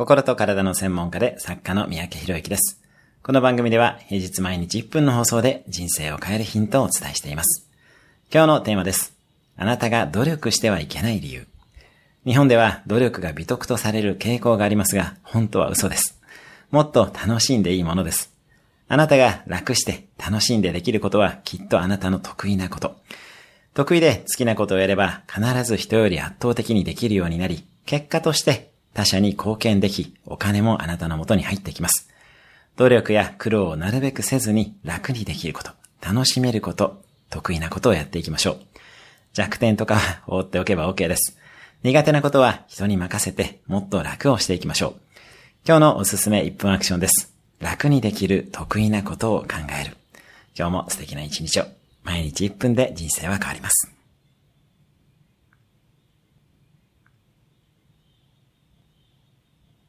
心と体の専門家で作家の三宅博之です。この番組では平日毎日1分の放送で人生を変えるヒントをお伝えしています。今日のテーマです。あなたが努力してはいけない理由。日本では努力が美徳とされる傾向がありますが、本当は嘘です。もっと楽しんでいいものです。あなたが楽して楽しんでできることはきっとあなたの得意なこと。得意で好きなことをやれば必ず人より圧倒的にできるようになり、結果として他者に貢献でき、お金もあなたの元に入ってきます。努力や苦労をなるべくせずに楽にできること、楽しめること、得意なことをやっていきましょう。弱点とかは放っておけば OK です。苦手なことは人に任せてもっと楽をしていきましょう。今日のおすすめ1分アクションです。楽にできる得意なことを考える。今日も素敵な一日を。毎日1分で人生は変わります。